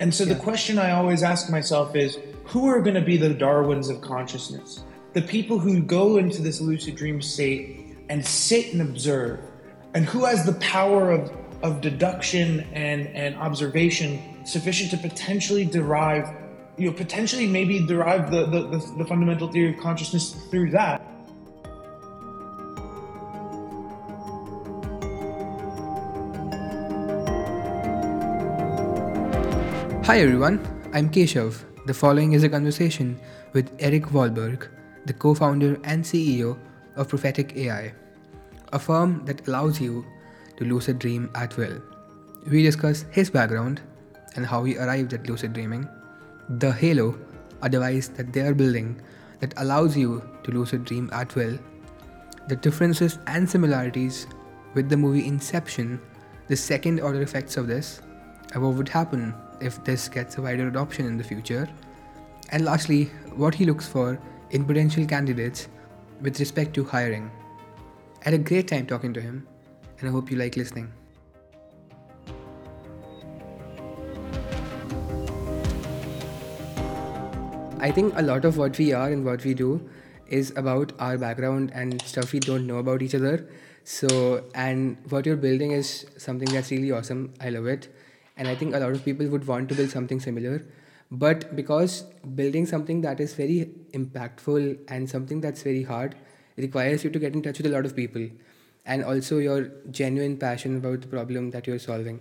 And so yeah. the question I always ask myself is who are going to be the Darwins of consciousness? The people who go into this lucid dream state and sit and observe, and who has the power of, of deduction and, and observation sufficient to potentially derive, you know, potentially maybe derive the, the, the, the fundamental theory of consciousness through that. Hi everyone, I'm Keshav. The following is a conversation with Eric Wollberg, the co founder and CEO of Prophetic AI, a firm that allows you to lucid dream at will. We discuss his background and how he arrived at lucid dreaming, the Halo, a device that they are building that allows you to lucid dream at will, the differences and similarities with the movie Inception, the second order effects of this, and what would happen if this gets a wider adoption in the future. And lastly, what he looks for in potential candidates with respect to hiring. I had a great time talking to him, and I hope you like listening. I think a lot of what we are and what we do is about our background and stuff we don't know about each other. So, and what you're building is something that's really awesome. I love it and i think a lot of people would want to build something similar. But because building something that is very impactful and something that's very hard requires you to get in touch with a lot of people. And also your genuine passion about the problem that you're solving.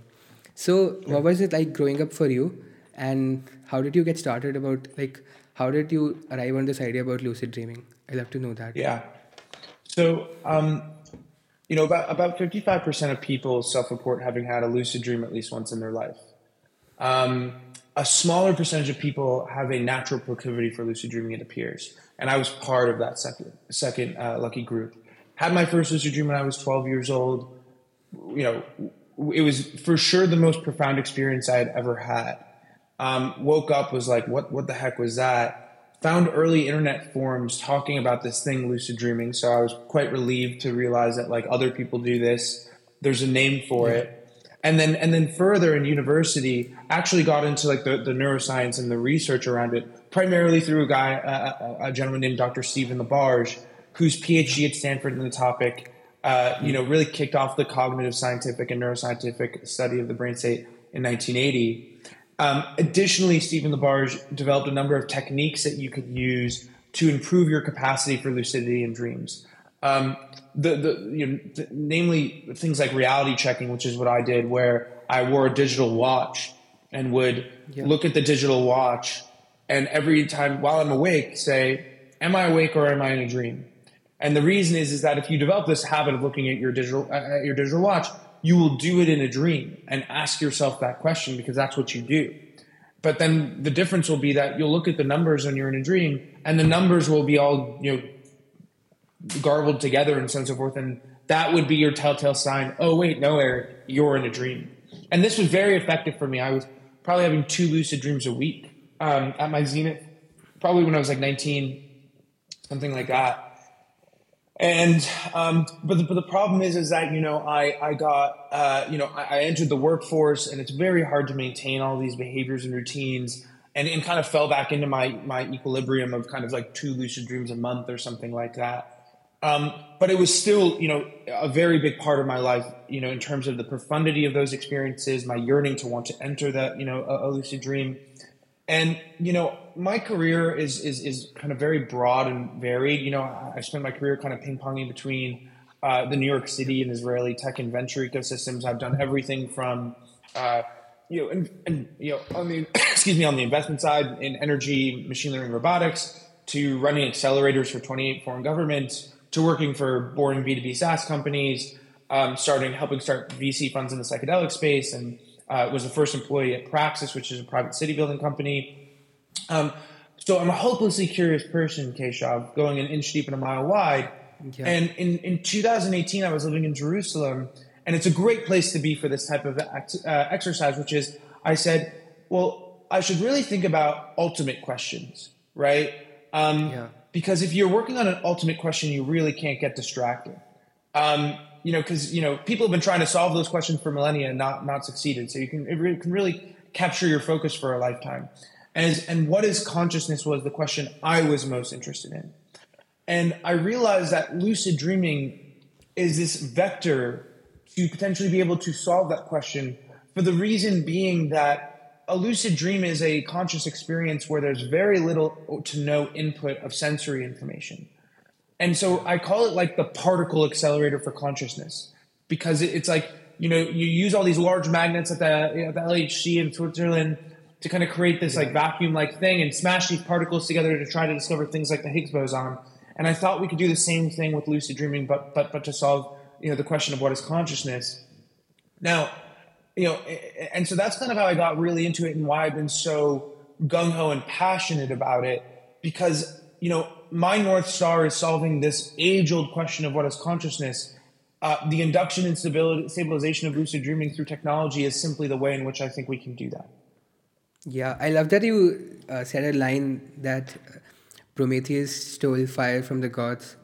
So yeah. what was it like growing up for you? And how did you get started about like how did you arrive on this idea about lucid dreaming? I'd love to know that. Yeah. So um, you know, about about fifty five percent of people self report having had a lucid dream at least once in their life. Um, a smaller percentage of people have a natural proclivity for lucid dreaming. It appears, and I was part of that second second uh, lucky group. Had my first lucid dream when I was twelve years old. You know, it was for sure the most profound experience I had ever had. Um, woke up was like, what what the heck was that? Found early internet forums talking about this thing, lucid dreaming. So I was quite relieved to realize that like other people do this. There's a name for yeah. it. And then, and then further in university, actually got into like the, the neuroscience and the research around it, primarily through a guy, a, a gentleman named Dr. Stephen LaBerge, whose PhD at Stanford in the topic, uh, you know, really kicked off the cognitive scientific and neuroscientific study of the brain state in 1980. Um, additionally, Stephen LaBerge developed a number of techniques that you could use to improve your capacity for lucidity and dreams. Um, the, the, you know, the, namely things like reality checking, which is what I did, where I wore a digital watch and would yeah. look at the digital watch and every time while I'm awake say, "Am I awake or am I in a dream?" And the reason is is that if you develop this habit of looking at your digital uh, at your digital watch, you will do it in a dream and ask yourself that question because that's what you do. But then the difference will be that you'll look at the numbers when you're in a dream and the numbers will be all, you know, garbled together and so on and so forth. And that would be your telltale sign. Oh, wait, no, Eric, you're in a dream. And this was very effective for me. I was probably having two lucid dreams a week um, at my zenith, probably when I was like 19, something like that. And um, but the, but the problem is is that you know I I got uh, you know I, I, entered the workforce and it's very hard to maintain all these behaviors and routines and, and kind of fell back into my my equilibrium of kind of like two lucid dreams a month or something like that. Um, but it was still you know a very big part of my life you know in terms of the profundity of those experiences, my yearning to want to enter that you know a, a lucid dream, and you know my career is is is kind of very broad and varied. You know, I spent my career kind of ping ponging between uh, the New York City and Israeli tech and venture ecosystems. I've done everything from uh, you know, and, and, you know, on the excuse me, on the investment side in energy, machine learning, robotics, to running accelerators for 28 foreign governments, to working for boring B2B SaaS companies, um, starting helping start VC funds in the psychedelic space, and uh, was the first employee at Praxis, which is a private city building company. Um, so I'm a hopelessly curious person, Keshav, going an inch deep and a mile wide. Yeah. And in, in 2018, I was living in Jerusalem, and it's a great place to be for this type of act, uh, exercise, which is I said, well, I should really think about ultimate questions, right? Um, yeah. Because if you're working on an ultimate question, you really can't get distracted. Um, you know, because you know people have been trying to solve those questions for millennia and not not succeeded. So you can it really, can really capture your focus for a lifetime. And, and what is consciousness was the question I was most interested in. And I realized that lucid dreaming is this vector to potentially be able to solve that question for the reason being that a lucid dream is a conscious experience where there's very little to no input of sensory information. And so I call it like the particle accelerator for consciousness because it's like, you know, you use all these large magnets at the, at the LHC in Switzerland to kind of create this like vacuum like thing and smash these particles together to try to discover things like the Higgs boson. And I thought we could do the same thing with lucid dreaming, but but but to solve you know the question of what is consciousness. Now, you know, and so that's kind of how I got really into it and why I've been so gung ho and passionate about it because you know my north star is solving this age old question of what is consciousness. Uh, the induction and stabilization of lucid dreaming through technology is simply the way in which I think we can do that. Yeah, I love that you uh, said a line that Prometheus stole fire from the gods,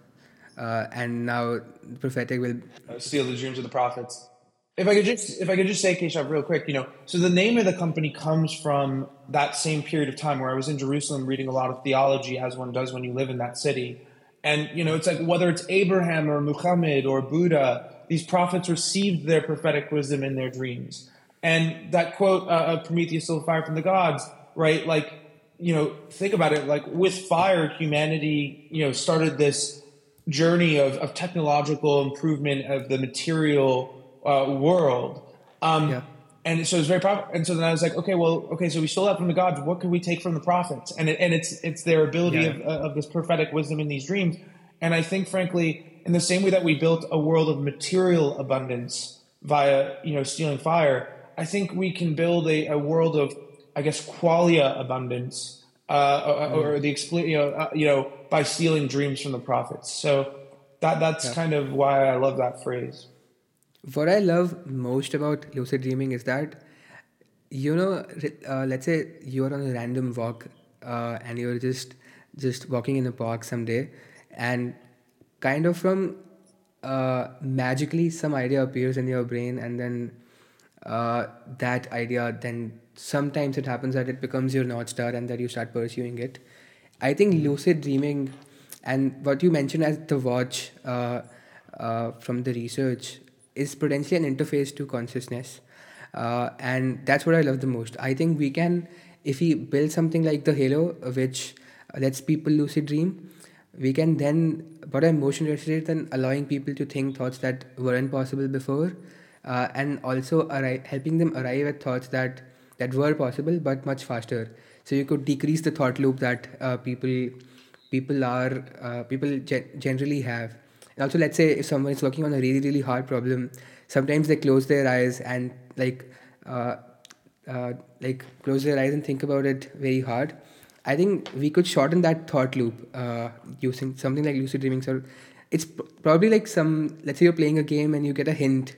uh, and now the prophetic will uh, steal the dreams of the prophets. If I could just, if I could just say, Keshav, real quick, you know, so the name of the company comes from that same period of time where I was in Jerusalem reading a lot of theology, as one does when you live in that city. And you know, it's like whether it's Abraham or Muhammad or Buddha, these prophets received their prophetic wisdom in their dreams. And that quote uh, of Prometheus stole fire from the gods, right? Like you know, think about it. Like with fire, humanity, you know, started this journey of, of technological improvement of the material uh, world. Um, yeah. And so it's very proper. And so then I was like, okay, well, okay, so we stole that from the gods. What can we take from the prophets? And it, and it's it's their ability yeah. of, of this prophetic wisdom in these dreams. And I think, frankly, in the same way that we built a world of material abundance via you know stealing fire, I think we can build a, a world of I guess, qualia abundance, uh, or, or, the you know, uh, you know, by stealing dreams from the prophets. So that that's yeah. kind of why I love that phrase. What I love most about lucid dreaming is that, you know, uh, let's say you're on a random walk, uh, and you're just just walking in a park someday, and kind of from uh, magically some idea appears in your brain, and then uh, that idea then sometimes it happens that it becomes your north star and that you start pursuing it. I think lucid dreaming and what you mentioned as the watch uh, uh, from the research is potentially an interface to consciousness uh, and that's what i love the most. I think we can if we build something like the halo which lets people lucid dream we can then what i'm most interested in allowing people to think thoughts that weren't possible before uh, and also arri- helping them arrive at thoughts that that were possible but much faster. So you could decrease the thought loop that uh, people people are uh, people ge- generally have and also let's say if someone is working on a really really hard problem sometimes they close their eyes and like uh, uh like close their eyes and think about it very hard. I think we could shorten that thought loop uh, using something like lucid dreaming. So it's probably like some let's say you're playing a game and you get a hint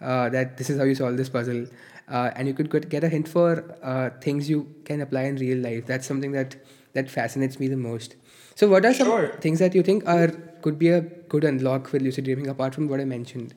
uh, that this is how you solve this puzzle uh, and you could get a hint for uh, things you can apply in real life. That's something that that fascinates me the most. So what are some sure. things that you think are could be a good unlock for lucid dreaming apart from what i mentioned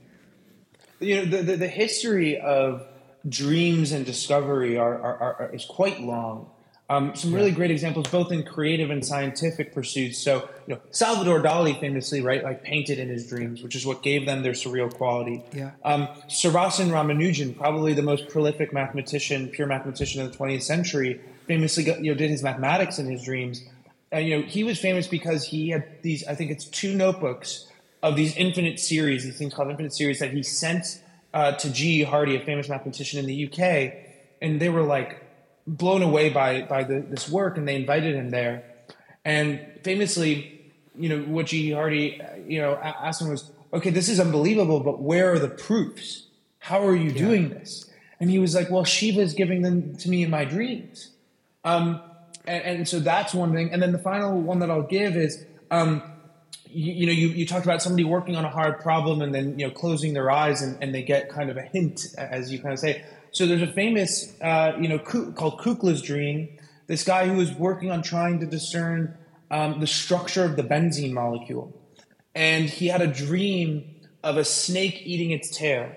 you know the, the, the history of dreams and discovery are, are, are, is quite long um, some really great examples, both in creative and scientific pursuits. So, you know, Salvador Dali famously, right, like painted in his dreams, which is what gave them their surreal quality. Yeah. Um, Ramanujan, probably the most prolific mathematician, pure mathematician of the 20th century, famously, you know, did his mathematics in his dreams. And, you know, he was famous because he had these, I think it's two notebooks of these infinite series, these things called infinite series that he sent uh, to G. Hardy, a famous mathematician in the UK. And they were like blown away by by the, this work, and they invited him there. And famously, you know, what G. Hardy, you know, asked him was, "Okay, this is unbelievable, but where are the proofs? How are you yeah. doing this?" And he was like, "Well, Shiva is giving them to me in my dreams." Um, and, and, so that's one thing. And then the final one that I'll give is, um, you, you, know, you, you talked about somebody working on a hard problem and then you know closing their eyes and, and they get kind of a hint, as you kind of say. So there's a famous, uh, you know, called Kekulé's dream. This guy who was working on trying to discern um, the structure of the benzene molecule, and he had a dream of a snake eating its tail.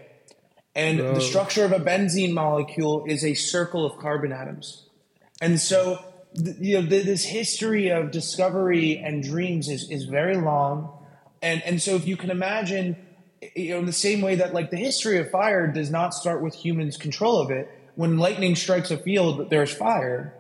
And Whoa. the structure of a benzene molecule is a circle of carbon atoms. And so, you know, th- this history of discovery and dreams is, is very long. And, and so, if you can imagine, you know, in the same way that like the history of fire does not start with humans' control of it, when lightning strikes a field, there's fire.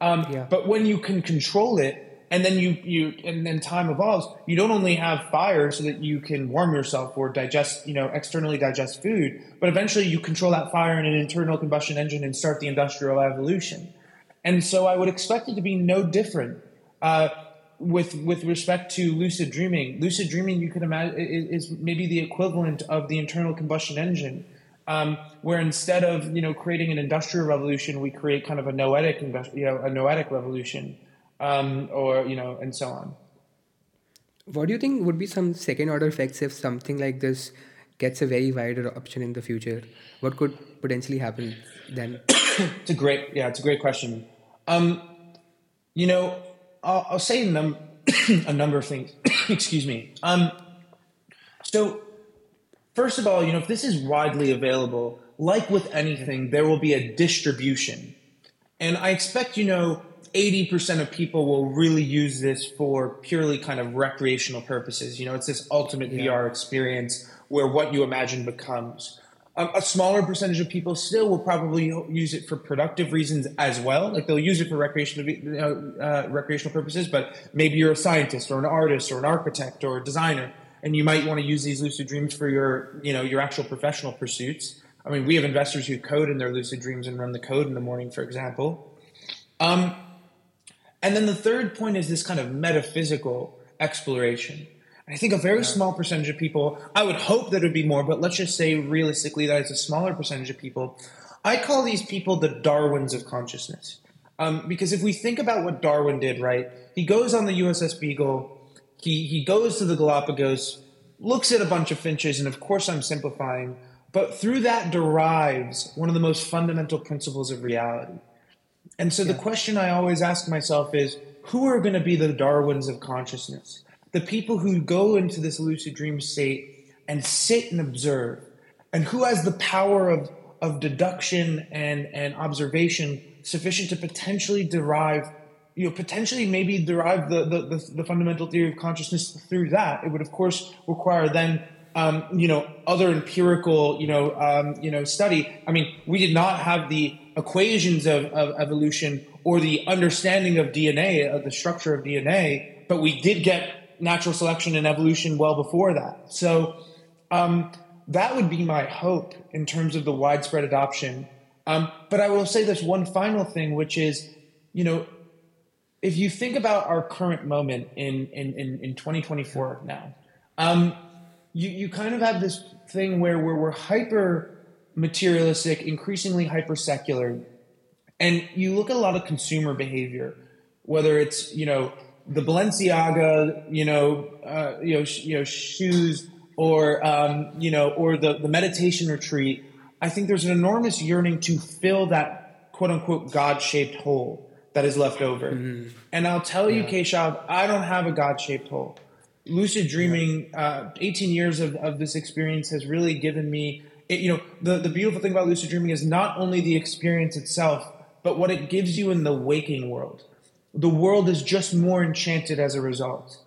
Um, Yeah. But when you can control it, and then you you and then time evolves, you don't only have fire so that you can warm yourself or digest, you know, externally digest food, but eventually you control that fire in an internal combustion engine and start the industrial evolution. And so I would expect it to be no different uh, with with respect to lucid dreaming. Lucid dreaming, you could imagine, is, maybe the equivalent of the internal combustion engine, um, where instead of you know creating an industrial revolution, we create kind of a noetic, you know, a noetic revolution, um, or you know, and so on. What do you think would be some second order effects if something like this gets a very wide adoption in the future? What could potentially happen then? It's a great, yeah, it's a great question. Um, you know, I'll, I'll say a, num- a number of things. Excuse me. Um, so, first of all, you know, if this is widely available, like with anything, there will be a distribution. And I expect, you know, 80% of people will really use this for purely kind of recreational purposes. You know, it's this ultimate VR experience where what you imagine becomes. Um, a smaller percentage of people still will probably use it for productive reasons as well. Like they'll use it for recreational, uh, recreational purposes, but maybe you're a scientist or an artist or an architect or a designer, and you might want to use these lucid dreams for your, you know, your actual professional pursuits. I mean, we have investors who code in their lucid dreams and run the code in the morning, for example. Um, and then the third point is this kind of metaphysical exploration. I think a very small percentage of people, I would hope that it would be more, but let's just say realistically that it's a smaller percentage of people. I call these people the Darwins of consciousness. Um, because if we think about what Darwin did, right, he goes on the USS Beagle, he, he goes to the Galapagos, looks at a bunch of finches, and of course I'm simplifying, but through that derives one of the most fundamental principles of reality. And so the question I always ask myself is who are going to be the Darwins of consciousness? The people who go into this lucid dream state and sit and observe. And who has the power of, of deduction and, and observation sufficient to potentially derive, you know, potentially maybe derive the, the, the, the fundamental theory of consciousness through that. It would, of course, require then um, you know, other empirical, you know, um, you know, study. I mean, we did not have the equations of, of evolution or the understanding of DNA, of the structure of DNA, but we did get natural selection and evolution well before that. So um, that would be my hope in terms of the widespread adoption. Um, but I will say this one final thing, which is, you know, if you think about our current moment in in in, in 2024 now, um, you you kind of have this thing where where we're hyper materialistic, increasingly hyper secular, and you look at a lot of consumer behavior, whether it's you know the Balenciaga, you know, uh, you know, sh- you know, shoes, or um, you know, or the the meditation retreat. I think there's an enormous yearning to fill that quote unquote God shaped hole that is left over. And I'll tell you, Keshav, I don't have a God shaped hole. Lucid dreaming, uh, 18 years of, of this experience has really given me, it, you know, the, the beautiful thing about lucid dreaming is not only the experience itself, but what it gives you in the waking world. The world is just more enchanted as a result.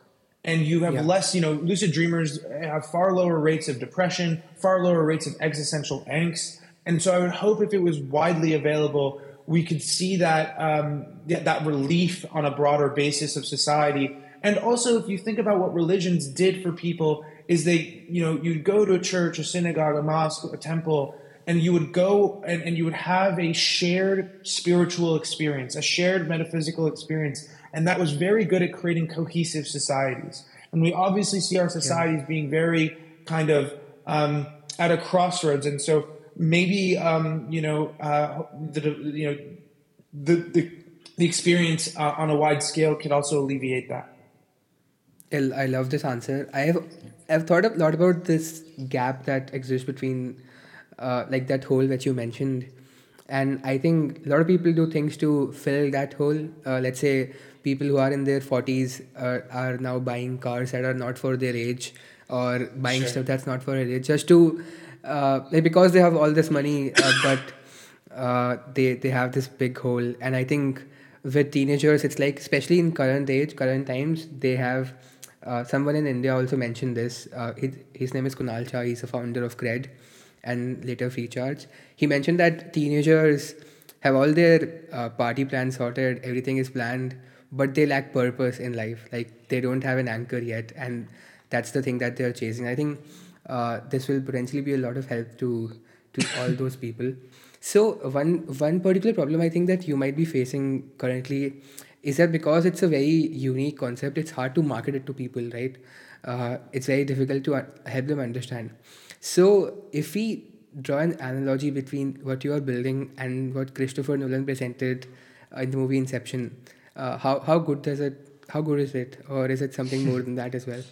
And you have Yeah. less, you know, lucid dreamers have far lower rates of depression, far lower rates of existential angst. And so I would hope if it was widely available, we could see that um, that that relief on a broader basis of society. And also, if you think about what religions did for people, is they, you know, you'd go to a church, a synagogue, a mosque, a temple, and you would go and, and you would have a shared spiritual experience, a shared metaphysical experience. And that was very good at creating cohesive societies. And we obviously see our societies being very kind of um, at a crossroads. And so maybe, um, you know, uh, the, you know, the, the, the experience uh, on a wide scale could also alleviate that. I love this answer. I have I've thought a lot about this gap that exists between uh, like that hole that you mentioned, and I think a lot of people do things to fill that hole. Uh, let's say people who are in their forties uh, are now buying cars that are not for their age, or buying Sure. stuff that's not for their age, just to uh, like because they have all this money, uh, but uh, they they have this big hole, and I think with teenagers, it's like especially in current age, current times, they have. Uh, someone in India also mentioned this. Uh, his, his name is Kunal Shah. He's a founder of Cred and later free charge. He mentioned that teenagers have all their uh, party plans sorted, everything is planned, but they lack purpose in life. Like they don't have an anchor yet, and that's the thing that they're chasing. I think uh, this will potentially be a lot of help to to all those people. So one one particular problem I think that you might be facing currently is that because it's a very unique concept, it's hard to market it to people, right? Uh, it's very difficult to help them understand. So if we draw an analogy between what you are building and what Christopher Nolan presented uh, in the movie Inception, uh, how how good does it? How good is it, or is it something more than that as well?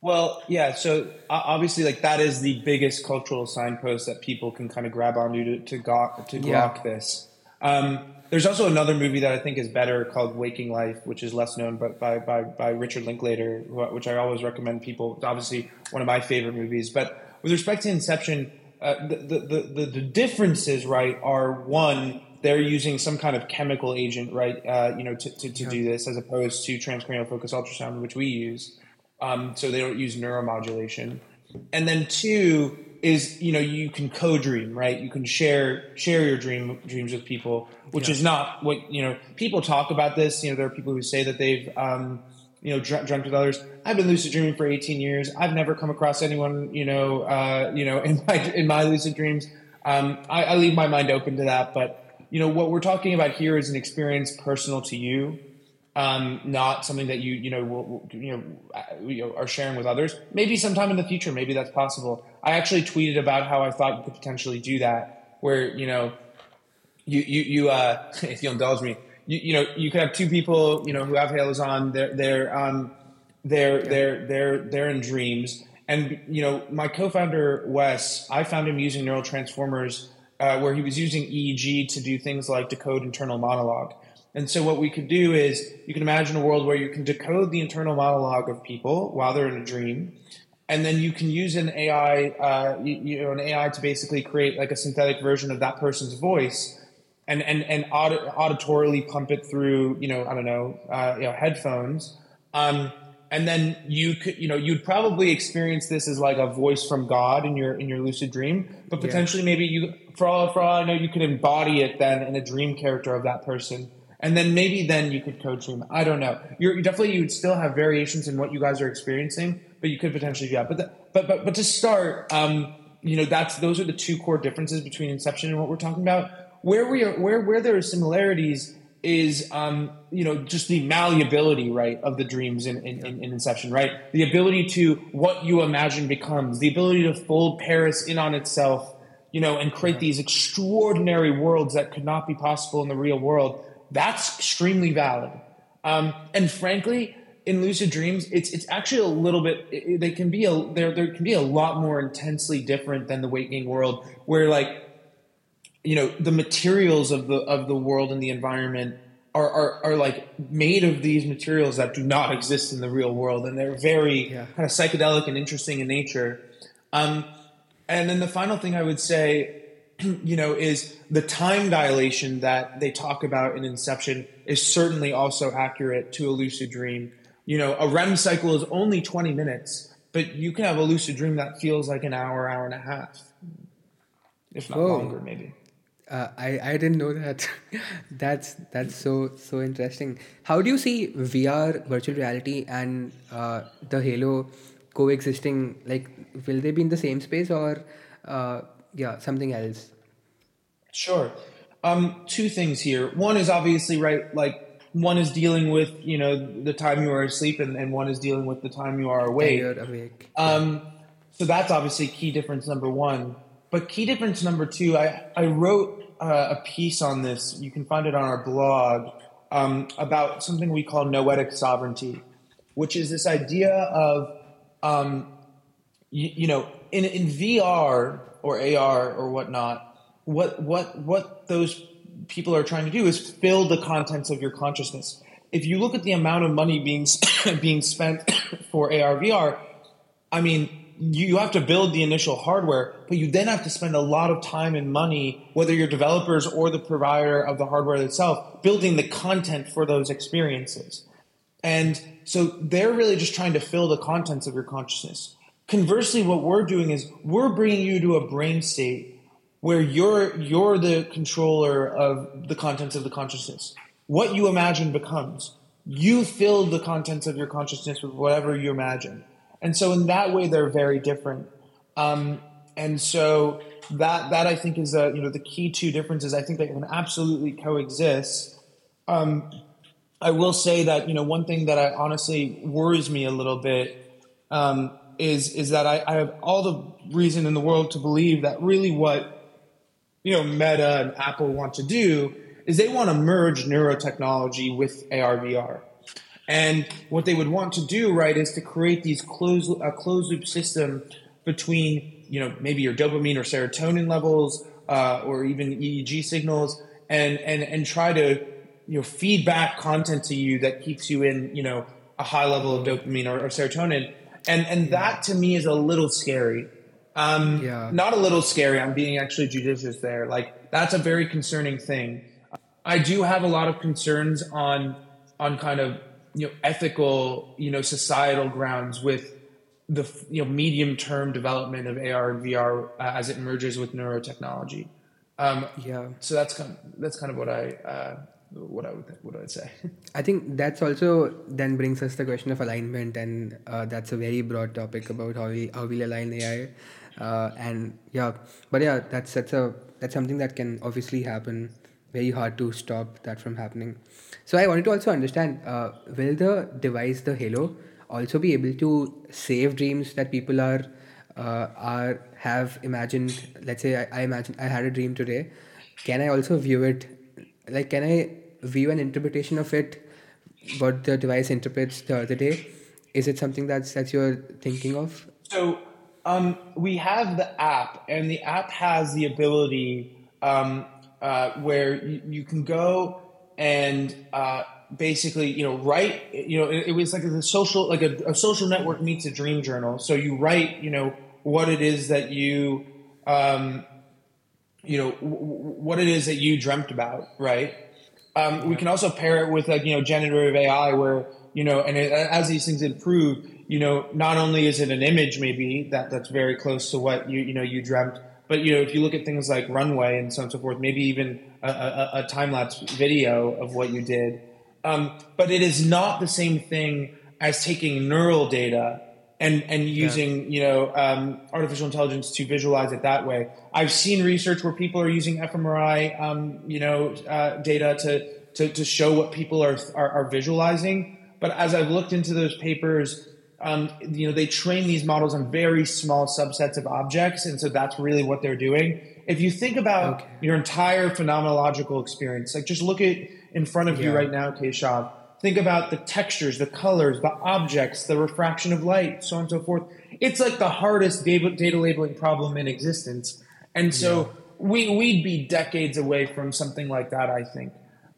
Well, yeah. So obviously, like that is the biggest cultural signpost that people can kind of grab onto to to, gawk, to yeah. this. Um, there's also another movie that I think is better called Waking Life, which is less known, but by by, by Richard Linklater, which I always recommend people. It's obviously one of my favorite movies. But with respect to Inception, uh, the, the, the the differences, right, are one they're using some kind of chemical agent, right, uh, you know, to, to, to yeah. do this as opposed to transcranial focus ultrasound, which we use. Um, so they don't use neuromodulation. And then two is you know you can co-dream, right? You can share share your dream dreams with people, which yeah. is not what you know. People talk about this. You know, there are people who say that they've um, you know dr- dreamt with others. I've been lucid dreaming for 18 years. I've never come across anyone you know uh, you know in my in my lucid dreams. Um, I, I leave my mind open to that, but you know what we're talking about here is an experience personal to you um, not something that you you know will, you know uh, are sharing with others. Maybe sometime in the future, maybe that's possible. I actually tweeted about how I thought you could potentially do that, where you know you you you uh, if you indulge me, you, you know you could have two people you know who have halos on. They're they're um they're yeah. they're they're they're in dreams, and you know my co-founder Wes, I found him using neural transformers. Uh, where he was using EEG to do things like decode internal monologue. And so what we could do is you can imagine a world where you can decode the internal monologue of people while they're in a dream. And then you can use an AI, uh, you, you, know, an AI to basically create like a synthetic version of that person's voice, and and and aud- auditorily pump it through, you know, I don't know, uh, you know, headphones. Um, and then you could, you know, you'd probably experience this as like a voice from God in your in your lucid dream, but potentially yeah. maybe you, for all for all I know, you could embody it then in a dream character of that person and then maybe then you could coach him. I don't know. You're definitely you would still have variations in what you guys are experiencing, but you could potentially do that. But the, but but but to start, um, you know, that's those are the two core differences between Inception and what we're talking about. Where we are, where where there are similarities is um, you know just the malleability right of the dreams in, in, in, inception right the ability to what you imagine becomes the ability to fold paris in on itself you know and create these extraordinary worlds that could not be possible in the real world that's extremely valid. Um, and frankly, in lucid dreams, it's it's actually a little bit. It, they can be a there there can be a lot more intensely different than the waking world, where like you know the materials of the of the world and the environment are, are, are like made of these materials that do not exist in the real world and they're very yeah. kind of psychedelic and interesting in nature um, and then the final thing i would say you know, is the time dilation that they talk about in Inception is certainly also accurate to a lucid dream. You know, a REM cycle is only 20 minutes, but you can have a lucid dream that feels like an hour, hour and a half, if not oh. longer, maybe. Uh, I I didn't know that. that's that's so so interesting. How do you see VR, virtual reality, and uh, the Halo coexisting? Like, will they be in the same space or? Uh, yeah, something else. Sure. Um, two things here. One is obviously right, like one is dealing with you know the time you are asleep, and, and one is dealing with the time you are awake. Awake. Um, so that's obviously key difference number one. But key difference number two, I I wrote uh, a piece on this. You can find it on our blog um, about something we call noetic sovereignty, which is this idea of um, you, you know in in VR or AR or whatnot, what what what those people are trying to do is fill the contents of your consciousness. If you look at the amount of money being being spent for AR VR, I mean, you have to build the initial hardware, but you then have to spend a lot of time and money, whether you're developers or the provider of the hardware itself, building the content for those experiences. And so they're really just trying to fill the contents of your consciousness. Conversely, what we're doing is we're bringing you to a brain state where you're you're the controller of the contents of the consciousness. What you imagine becomes. You fill the contents of your consciousness with whatever you imagine. And so in that way, they're very different. Um, and so that that I think is a, you know the key two differences. I think they can absolutely coexist. Um, I will say that you know one thing that I honestly worries me a little bit um, is is that I, I, have all the reason in the world to believe that really what you know Meta and Apple want to do is they want to merge neurotechnology with AR VR. And what they would want to do, right, is to create these closed a closed loop system between, you know, maybe your dopamine or serotonin levels, uh, or even EEG signals, and and and try to, you know, feed back content to you that keeps you in, you know, a high level of dopamine or, or serotonin, and and that to me is a little scary. Um, yeah. Not a little scary. I'm being actually judicious there. Like that's a very concerning thing. I do have a lot of concerns on on kind of you know ethical you know societal grounds with the you know medium term development of AR and VR uh, as it merges with neurotechnology. Um, yeah. So that's kind of, that's kind of what I uh, what I would what I would say. I think that's also then brings us the question of alignment, and uh, that's a very broad topic about how we how we align AI. Uh, and yeah, but yeah, that's that's a that's something that can obviously happen. Very hard to stop that from happening. So I wanted to also understand: uh, will the device, the Halo, also be able to save dreams that people are uh, are have imagined? Let's say I, I imagine I had a dream today. Can I also view it? Like, can I view an interpretation of it? What the device interprets the other day? Is it something that's that you're thinking of? So um, we have the app, and the app has the ability um, uh, where you, you, can go and uh, basically, you know, write. You know, it, it was like a social, like a, a, social network meets a dream journal. So you write, you know, what it is that you, um, you know, w- what it is that you dreamt about, right? Um, we can also pair it with like you know generative AI, where you know, and it, as these things improve you know, not only is it an image maybe that that's very close to what you you know you dreamt, but you know, if you look at things like runway and so on and so forth, maybe even a, a, a time lapse video of what you did. Um, but it is not the same thing as taking neural data and and using yeah. you know um, artificial intelligence to visualize it that way. I've seen research where people are using fMRI um, you know uh, data to, to to show what people are, are are visualizing. But as I've looked into those papers, um, you know, they train these models on very small subsets of objects, and so that's really what they're doing. If you think about okay. your entire phenomenological experience, like just look at in front of yeah. you right now, Keshav. Think about the textures, the colors, the objects, the refraction of light, so on and so forth. It's like the hardest data, data labeling problem in existence, and so yeah. we we'd be decades away from something like that. I think.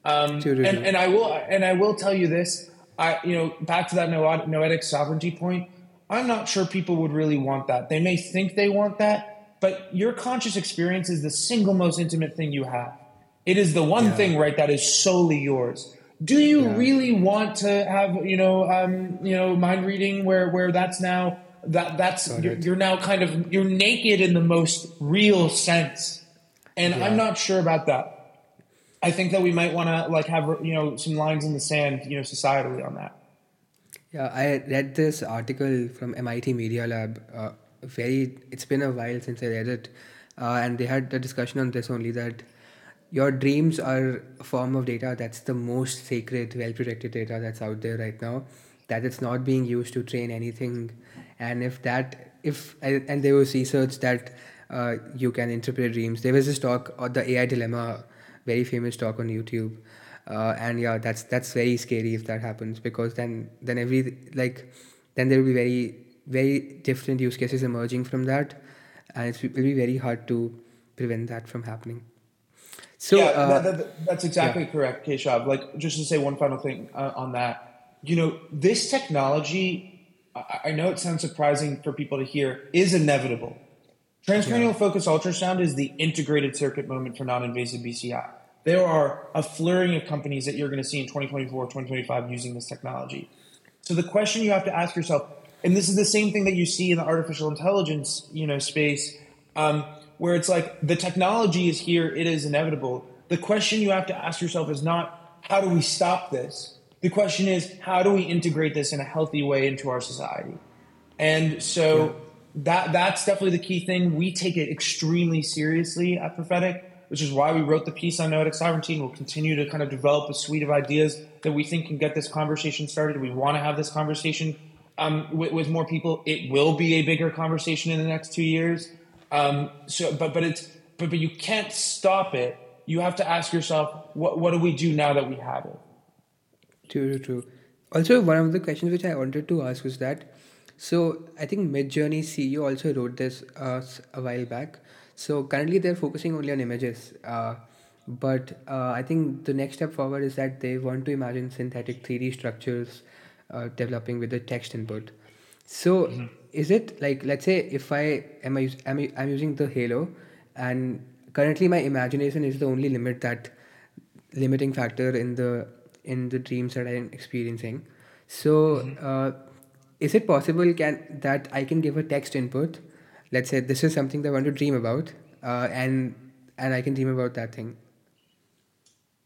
Um, and, and I will and I will tell you this I, you know, back to that noetic sovereignty point, I'm not sure people would really want that. They may think they want that, but your conscious experience is the single most intimate thing you have. It is the one yeah. thing, right, that is solely yours. Do you yeah. really want to have, you know, um, you know, mind reading where where that's now that that's you're, you're, now kind of you're naked in the most real sense, and yeah. I'm not sure about that. I think that we might want to like have you know some lines in the sand, you know, societally on that. Yeah, I read this article from MIT Media Lab. Uh, very, it's been a while since I read it, uh, and they had a discussion on this only that your dreams are a form of data that's the most sacred, well protected data that's out there right now. That it's not being used to train anything, and if that, if and there was research that uh, you can interpret dreams. There was this talk, or the AI dilemma very famous talk on YouTube. Uh, and yeah, that's that's very scary if that happens because then then every like then there will be very very different use cases emerging from that, and it will be very hard to prevent that from happening. So yeah, uh, that, that, that's exactly yeah. correct, Keshav. Like just to say one final thing uh, on that, you know, this technology I know it sounds surprising for people to hear, is inevitable. Transcranial yeah. focus ultrasound is the integrated circuit moment for non-invasive BCI. There are a flurry of companies that you're going to see in 2024, 2025 using this technology. So the question you have to ask yourself, and this is the same thing that you see in the artificial intelligence, you know, space, um, where it's like the technology is here, it is inevitable. The question you have to ask yourself is not how do we stop this? The question is how do we integrate this in a healthy way into our society? And so yeah. that that's definitely the key thing. We take it extremely seriously at Prophetic which is why we wrote the piece on Noetic sovereignty. And we'll continue to kind of develop a suite of ideas that we think can get this conversation started. We want to have this conversation um, with, with, more people. It will be a bigger conversation in the next two years. Um, so, but but it's but but you can't stop it. You have to ask yourself, what what do we do now that we have it? True, true, true. Also, one of the questions which I wanted to ask was that. So I think Midjourney CEO also wrote this uh, a while back so currently they're focusing only on images. Uh, but uh, I think the next step forward is that they want to imagine synthetic 3D structures uh, developing with the text input. So mm-hmm. is it like let's say if I am I am I'm using the Halo, and currently my imagination is the only limit that limiting factor in the in the dreams that I'm experiencing. So mm-hmm. uh, is it possible can that I can give a text input let's say this is something that I want to dream about, uh, and and I can dream about that thing.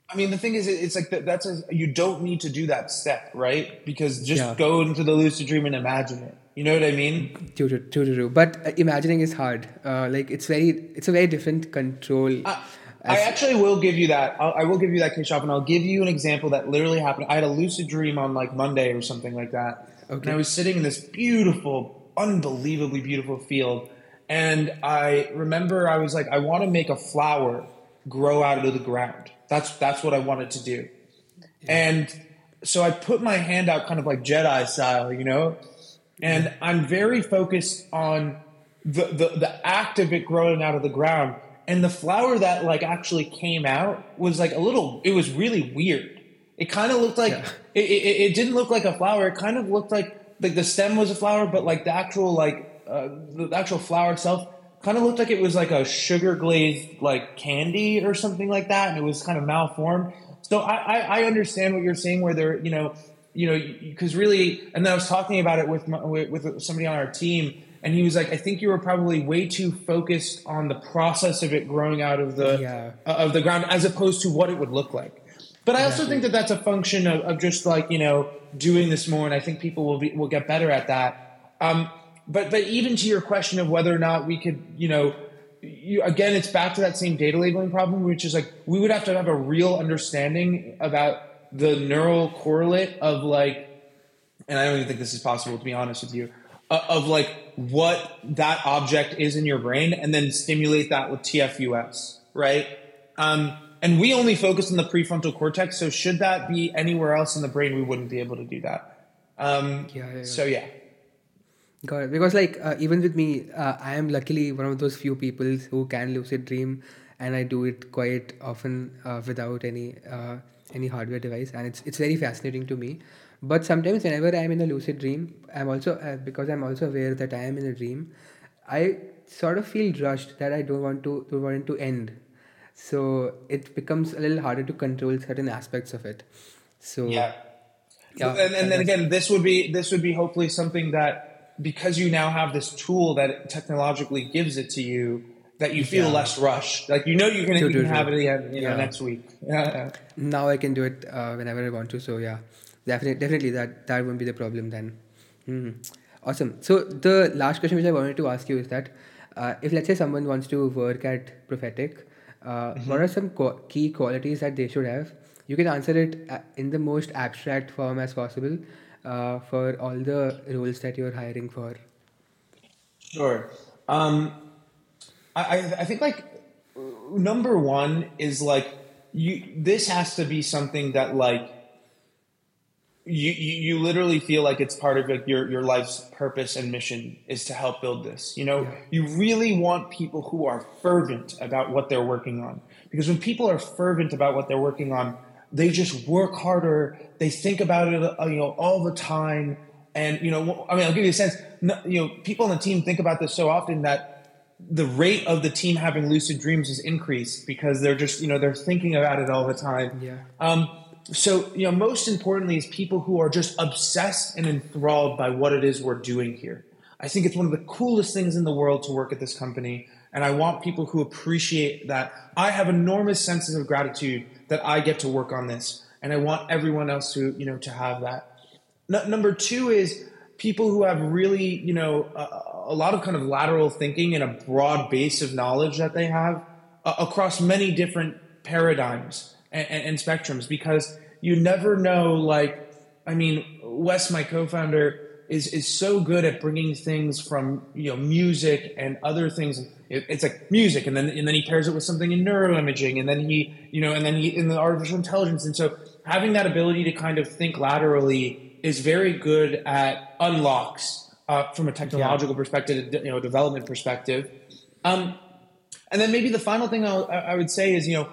I mean, the thing is, it's like that, that's a, you don't need to do that step, right? Because just yeah. go into the lucid dream and imagine it. You know what I mean? True, true, true, true. But uh, imagining is hard. Uh, like it's very, it's a very different control. I, I actually will give you that. I'll, I will give you that, Keshav, and I'll give you an example that literally happened. I had a lucid dream on like Monday or something like that, okay. and I was sitting in this beautiful, unbelievably beautiful field, and I remember I was like, I want to make a flower grow out of the ground. That's that's what I wanted to do. And so I put my hand out kind of like Jedi style, you know? And I'm very focused on the, the, the act of it growing out of the ground. And the flower that like actually came out was like a little, it was really weird. It kind of looked like, yeah. it, it, it didn't look like a flower. It kind of looked like, like the stem was a flower, but like the actual like uh, the actual flower itself kind of looked like it was like a sugar glazed like candy or something like that, and it was kind of malformed. So I, I, I understand what you're saying, where they're you know you know because really, and then I was talking about it with, my, with with somebody on our team, and he was like, I think you were probably way too focused on the process of it growing out of the yeah. uh, of the ground as opposed to what it would look like. But I also think that that's a function of, of, just like you know doing this more, and I think people will be will get better at that. Um, but but even to your question of whether or not we could, you know, you, again, it's back to that same data labeling problem, which is like we would have to have a real understanding about the neural correlate of like, and I don't even think this is possible to be honest with you, uh, of like what that object is in your brain, and then stimulate that with TFUS, right? Um, and we only focus on the prefrontal cortex, so should that be anywhere else in the brain, we wouldn't be able to do that. Um, yeah, yeah, yeah. So yeah. Got it. Because like uh, even with me, uh, I am luckily one of those few people who can lucid dream, and I do it quite often uh, without any uh, any hardware device, and it's it's very fascinating to me. But sometimes whenever I am in a lucid dream, I'm also uh, because I'm also aware that I am in a dream. I sort of feel rushed that I don't want to don't want it to end. So it becomes a little harder to control certain aspects of it. So yeah, yeah. And, and then again, this would be this would be hopefully something that because you now have this tool that technologically gives it to you that you feel yeah. less rushed. Like you know you can, you can have it again, you know, yeah. next week. Yeah. Now I can do it uh, whenever I want to. So yeah, definitely, definitely that that won't be the problem then. Mm-hmm. Awesome. So the last question which I wanted to ask you is that uh, if let's say someone wants to work at Prophetic, uh, mm-hmm. what are some co- key qualities that they should have? You can answer it uh, in the most abstract form as possible, uh, for all the roles that you're hiring for? Sure. Um, I, I think like number one is like you. This has to be something that like you, you, literally feel like it's part of like your, your life's purpose and mission is to help build this. You know, yeah. you really want people who are fervent about what they're working on. Because when people are fervent about what they're working on, they just work harder. They think about it, uh, you know, all the time, and you know, I mean, I'll give you a sense. You know, people on the team think about this so often that the rate of the team having lucid dreams is increased because they're just you know they're thinking about it all the time. Yeah. Um, so you know, most importantly is people who are just obsessed and enthralled by what it is we're doing here. I think it's one of the coolest things in the world to work at this company, and I want people who appreciate that. I have enormous senses of gratitude that I get to work on this, and I want everyone else to you know to have that. Number two is people who have really you know a, a, lot of kind of lateral thinking and a broad base of knowledge that they have uh, across many different paradigms and, and, spectrums because you never know like i mean wes my co-founder is is so good at bringing things from you know music and other things. It, it's like music, and then and then he pairs it with something in neuroimaging, and then he you know, and then he in the artificial intelligence, and so having that ability to kind of think laterally is very good at unlocks uh, from a technological yeah. perspective, you know, development perspective. Um, and then maybe the final thing I'll, I would say is you know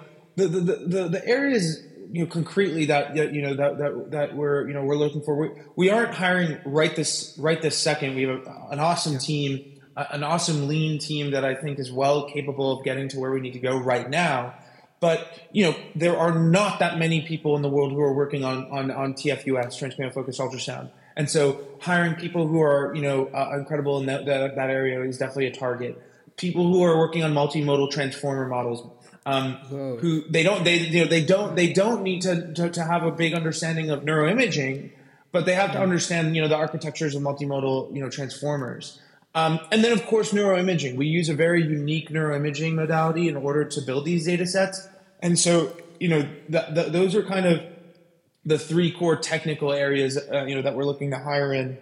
the the the, the areas you know concretely that you know that that that we're you know we're looking for we, we aren't hiring right this right this second. We have a, an awesome team an awesome lean team that I think is well capable of getting to where we need to go right now. But you know there are not that many people in the world who are working on on, on TFUS transcranial focused ultrasound. And so hiring people who are you know uh, incredible in that, that that area is definitely a target. People who are working on multimodal transformer models um, who they don't they you know they don't they don't need to, to, to have a big understanding of neuroimaging, but they have to understand you know the architectures of multimodal you know transformers. Um, and then of course neuroimaging. We use a very unique neuroimaging modality in order to build these data sets, and so you know the, the, those are kind of the three core technical areas uh, you know that we're looking to hire in.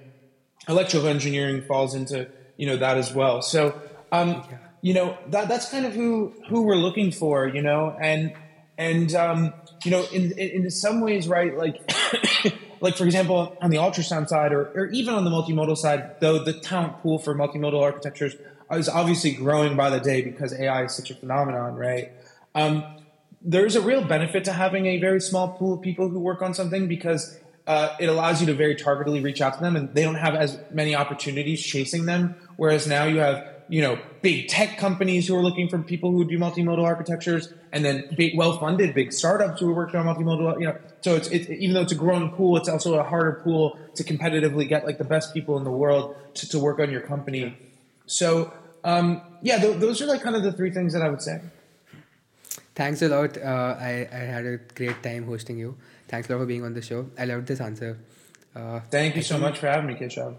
Electrical engineering falls into you know that as well. So. Um, you know that that's kind of who who we're looking for you know? And and um, you know in, in, some ways right like like for example on the ultrasound side or, or even on the multimodal side though the talent pool for multimodal architectures is obviously growing by the day because ai is such a phenomenon right? Um, there's a real benefit to having a very small pool of people who work on something because uh, it allows you to very targetedly reach out to them and they don't have as many opportunities chasing them whereas now you have you know, big tech companies who are looking for people who do multimodal architectures, and then big, well-funded big startups who are working on multimodal. You know, so it's, it's even though it's a growing pool, it's also a harder pool to competitively get like the best people in the world to, to work on your company. So um, yeah, th- those are like kind of the three things that I would say. Thanks a lot. Uh, I, I had a great time hosting you. Thanks a lot for being on the show. I loved this answer. Uh, Thank you so much for having me, Keshav.